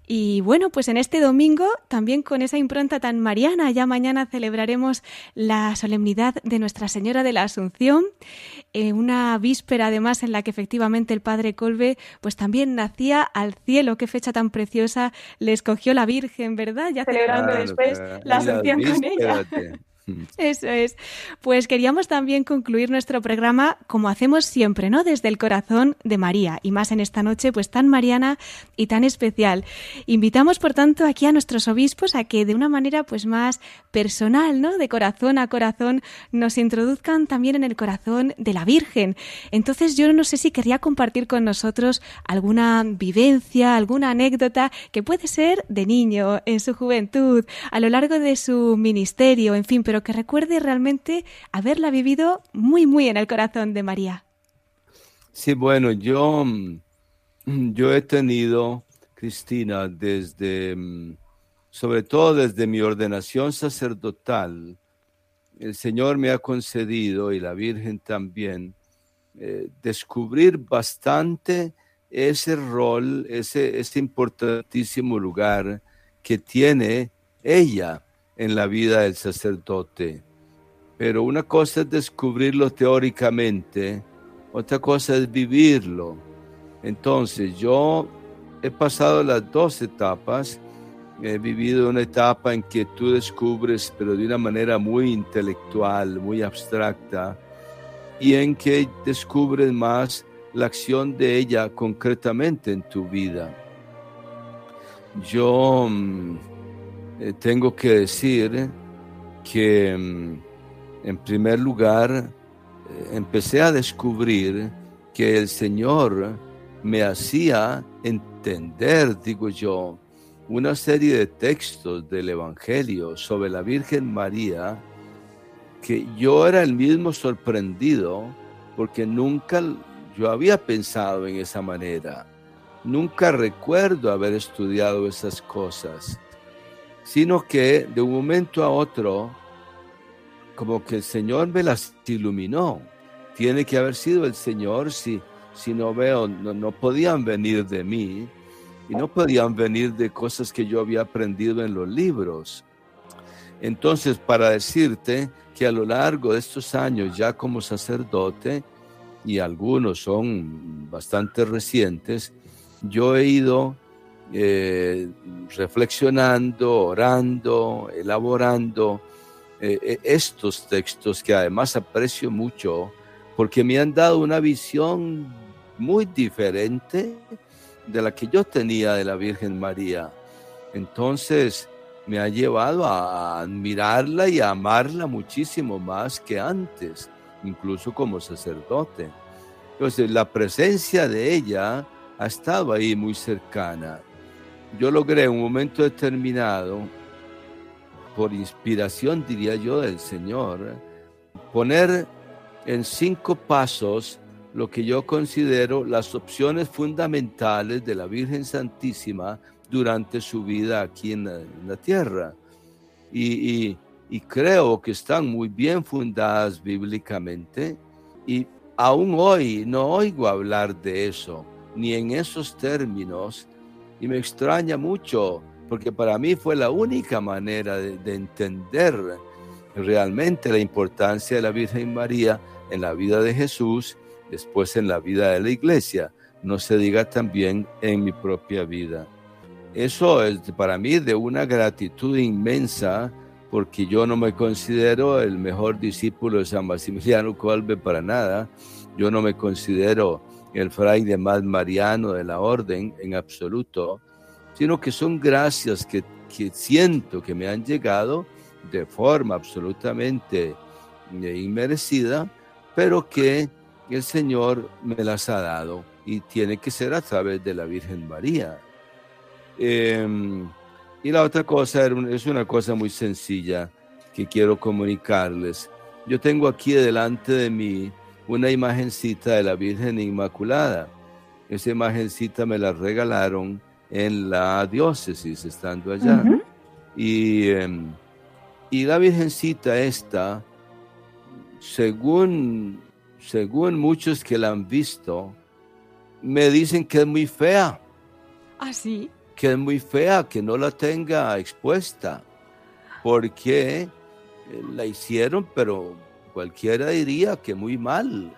Y bueno, pues en este domingo, también con esa impronta tan mariana, ya mañana celebraremos la solemnidad de Nuestra Señora de la Asunción, eh, una víspera además en la que efectivamente el Padre Colbe pues también nacía al cielo, qué fecha tan preciosa le escogió la Virgen, ¿verdad? Ya celebrando después la Asunción con ella. <laughs> Eso es. Pues queríamos también concluir nuestro programa como hacemos siempre, ¿no? Desde el corazón de María y más en esta noche pues tan mariana y tan especial. Invitamos por tanto aquí a nuestros obispos a que de una manera pues más personal, ¿no? De corazón a corazón nos introduzcan también en el corazón de la Virgen. Entonces yo no sé si quería compartir con nosotros alguna vivencia, alguna anécdota que puede ser de niño, en su juventud, a lo largo de su ministerio, en fin, pero que recuerde realmente haberla vivido muy, muy en el corazón de María. Sí, bueno, yo, mm, yo he tenido, Cristina, desde, mm, sobre todo desde mi ordenación sacerdotal, el Señor me ha concedido, y la Virgen también, eh, descubrir bastante ese rol, ese, ese importantísimo lugar que tiene ella en la vida del sacerdote. Pero una cosa es descubrirlo teóricamente, otra cosa es vivirlo. Entonces yo he pasado las dos etapas. He vivido una etapa en que tú descubres, pero de una manera muy intelectual, muy abstracta, y en que descubres más la acción de ella concretamente en tu vida. Yo mm, eh, tengo que decir que mm, en primer lugar eh, empecé a descubrir que el Señor me hacía entender, digo yo, una serie de textos del Evangelio sobre la Virgen María que yo era el mismo sorprendido porque nunca yo había pensado en esa manera. Nunca recuerdo haber estudiado esas cosas sino que de un momento a otro, como que el Señor me las iluminó. Tiene que haber sido el Señor si, si no veo, no, no podían venir de mí y no podían venir de cosas que yo había aprendido en los libros. Entonces, para decirte que a lo largo de estos años ya como sacerdote, y algunos son bastante recientes, yo he ido eh, reflexionando, orando, elaborando eh, eh, estos textos que además aprecio mucho porque me han dado una visión muy diferente de la que yo tenía de la Virgen María. Entonces me ha llevado a admirarla y a amarla muchísimo más que antes, incluso como sacerdote. Entonces la presencia de ella ha estado ahí muy cercana yo logré en un momento determinado, por inspiración diría yo del Señor, poner en cinco pasos lo que yo considero las opciones fundamentales de la Virgen Santísima durante su vida aquí en la, tierra. Y, y, creo que están muy bien fundadas bíblicamente y aún hoy no oigo hablar de eso, ni en esos términos, y me extraña mucho, porque para mí fue la única manera de, de entender realmente la importancia de la Virgen María en la vida de Jesús, después en la vida de la iglesia, no se diga también en mi propia vida. Eso es para mí de una gratitud inmensa porque yo no me considero el mejor discípulo de San Maximiliano Colbe para nada. Yo no me considero el fraile más mariano de la orden en absoluto, sino que son gracias que, que siento que me han llegado de forma absolutamente eh, inmerecida, pero que el Señor me las ha dado y tiene que ser a través de la Virgen María. Em, y la otra cosa es una cosa muy sencilla que quiero comunicarles. Yo tengo aquí delante de mí una imagencita de la Virgen Inmaculada. Esa imagencita me la regalaron en la diócesis estando allá. y, em, y la Virgencita esta, según según muchos que la han visto, me dicen que es muy fea. ¿Ah, sí? Que es muy fea, que no la tenga expuesta. Porque eh, la hicieron, pero cualquiera diría que muy mal.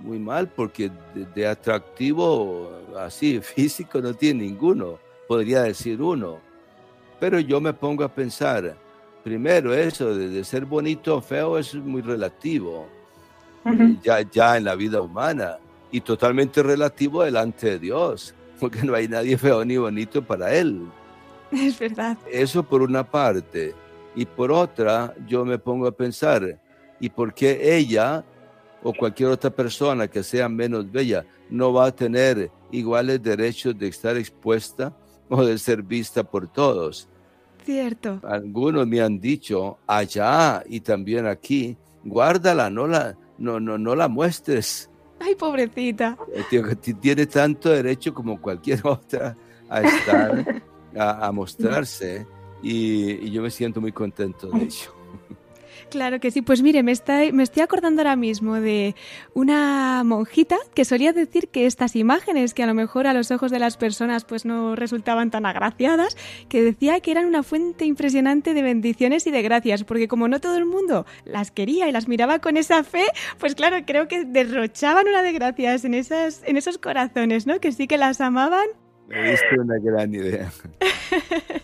Muy mal, porque de, atractivo así <laughs> físico no tiene ninguno, podría decir uno. Pero yo me pongo a pensar, primero eso de, de ser bonito o feo es muy relativo ya, ya en la vida humana y totalmente relativo delante de Dios, porque no hay nadie feo ni bonito para Él. <laughs> Es verdad. Eso por una parte. Y por otra, yo me pongo a pensar, ¿y por qué ella o cualquier otra persona que sea menos bella no va a tener iguales derechos de estar expuesta o de ser vista por todos? Cierto. Algunos me han dicho allá y también aquí, guárdala, no la, no, no, no la muestres. Ay, pobrecita. Eh, tiene tanto derecho como cualquier <laughs> otra a estar, a, mostrarse, y, y, yo me siento muy contento de ello. Claro que sí. Pues mire, me, me estoy acordando ahora mismo de una monjita que solía decir que estas imágenes, que a lo mejor a los ojos de las personas pues no resultaban tan agraciadas, que decía que eran una fuente impresionante de bendiciones y de gracias, porque como no todo el mundo las quería y las miraba con esa fe, pues claro, creo que derrochaban una de gracias en, esas, en esos corazones, ¿no? Que sí que las amaban me diste una gran idea. <laughs>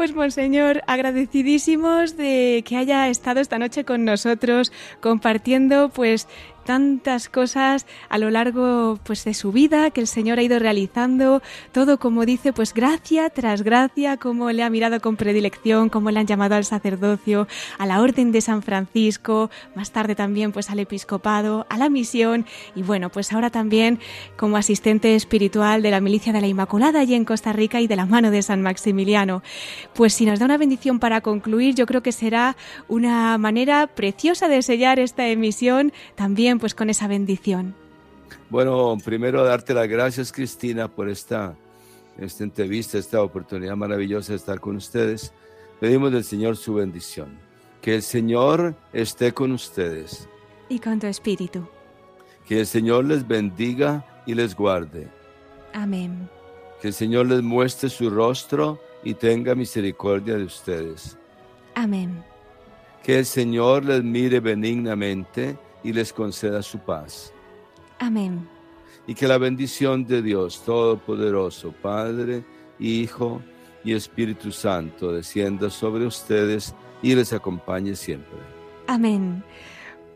Pues, Monseñor, agradecidísimos de que haya estado esta noche con nosotros compartiendo, pues, tantas cosas a lo largo pues de su vida que el Señor ha ido realizando, todo como dice, pues gracia tras gracia, como le ha mirado con predilección, como le han llamado al sacerdocio, a la Orden de San Francisco, más tarde también pues al episcopado, a la misión y bueno, pues ahora también como asistente espiritual de la Milicia de la Inmaculada allí en Costa Rica y de la mano de San Maximiliano. Pues si nos da una bendición para concluir, yo creo que será una manera preciosa de sellar esta emisión también pues con esa bendición. Bueno, primero darte las gracias Cristina por esta, esta entrevista, esta oportunidad maravillosa de estar con ustedes. Pedimos del Señor su bendición. Que el Señor esté con ustedes. Y con tu espíritu. Que el Señor les bendiga y les guarde. Amén. Que el Señor les muestre su rostro y tenga misericordia de ustedes. Amén. Que el Señor les mire benignamente y les conceda su paz. Amén. Y que la bendición de Dios Todopoderoso, Padre, Hijo y Espíritu Santo descienda sobre ustedes y les acompañe siempre. Amén.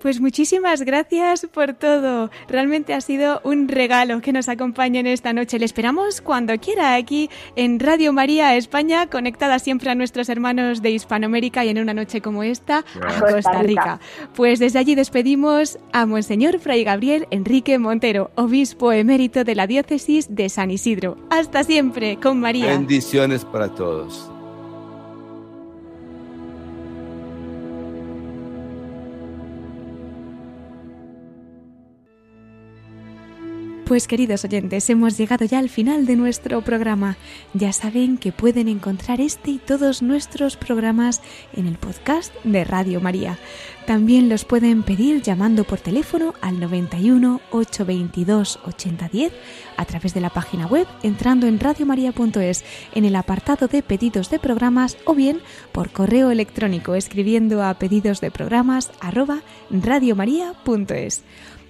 Pues muchísimas gracias por todo. Realmente ha sido un regalo que nos acompañen esta noche. Le esperamos cuando quiera aquí en Radio María España, conectada siempre a nuestros hermanos de Hispanoamérica y en una noche como esta a Costa Rica. Pues desde allí despedimos a Monseñor Fray Gabriel Enrique Montero, obispo emérito de la diócesis de San Isidro. Hasta siempre con María. Bendiciones para todos. Pues queridos oyentes, hemos llegado ya al final de nuestro programa. Ya saben que pueden encontrar este y todos nuestros programas en el podcast de Radio María. También los pueden pedir llamando por teléfono al 91 822 8010 a través de la página web entrando en radiomaria.es en el apartado de pedidos de programas o bien por correo electrónico escribiendo a pedidos de programas radiomaria.es.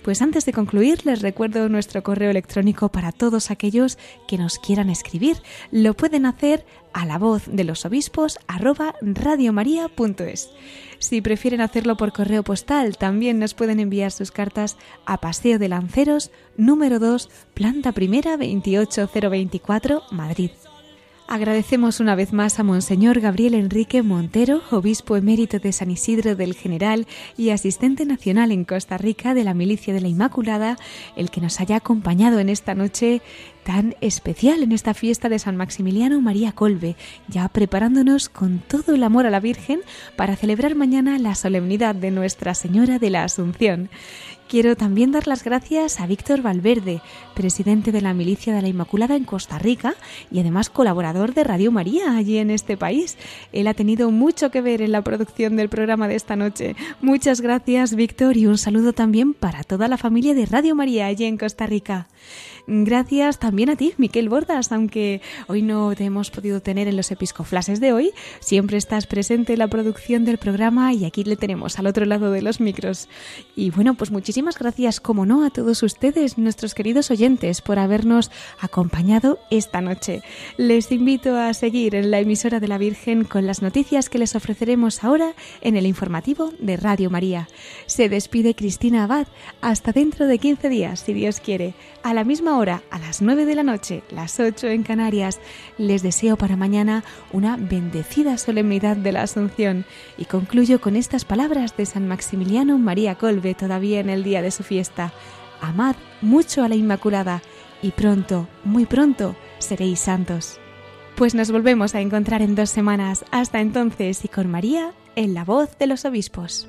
Pues antes de concluir, les recuerdo nuestro correo electrónico para todos aquellos que nos quieran escribir. Lo pueden hacer a la voz de los obispos arroba radiomaria.es. Si prefieren hacerlo por correo postal, también nos pueden enviar sus cartas a Paseo de Lanceros, número 2, planta primera 28024, Madrid. Agradecemos una vez más a Monseñor Gabriel Enrique Montero, obispo emérito de San Isidro del General y asistente nacional en Costa Rica de la Milicia de la Inmaculada, el que nos haya acompañado en esta noche tan especial en esta fiesta de San Maximiliano María Colbe, ya preparándonos con todo el amor a la Virgen para celebrar mañana la solemnidad de Nuestra Señora de la Asunción. Quiero también dar las gracias a Víctor Valverde, presidente de la Milicia de la Inmaculada en Costa Rica y además colaborador de Radio María allí en este país. Él ha tenido mucho que ver en la producción del programa de esta noche. Muchas gracias, Víctor, y un saludo también para toda la familia de Radio María allí en Costa Rica. Gracias también a ti, Miquel Bordas, aunque hoy no te hemos podido tener en los episcoflases de hoy, siempre estás presente en la producción del programa y aquí le tenemos al otro lado de los micros. Y bueno, pues muchísimas gracias, como no, a todos ustedes, nuestros queridos oyentes, por habernos acompañado esta noche. Les invito a seguir en la emisora de la Virgen con las noticias que les ofreceremos ahora en el informativo de Radio María. Se despide Cristina Abad. Hasta dentro de 15 días, si Dios quiere. A la misma hora, a las 9 de la noche, las 8 en Canarias, les deseo para mañana una bendecida solemnidad de la Asunción y concluyo con estas palabras de San Maximiliano María Colbe todavía en el día de su fiesta. Amad mucho a la Inmaculada y pronto, muy pronto, seréis santos. Pues nos volvemos a encontrar en dos semanas. Hasta entonces y con María en la voz de los obispos.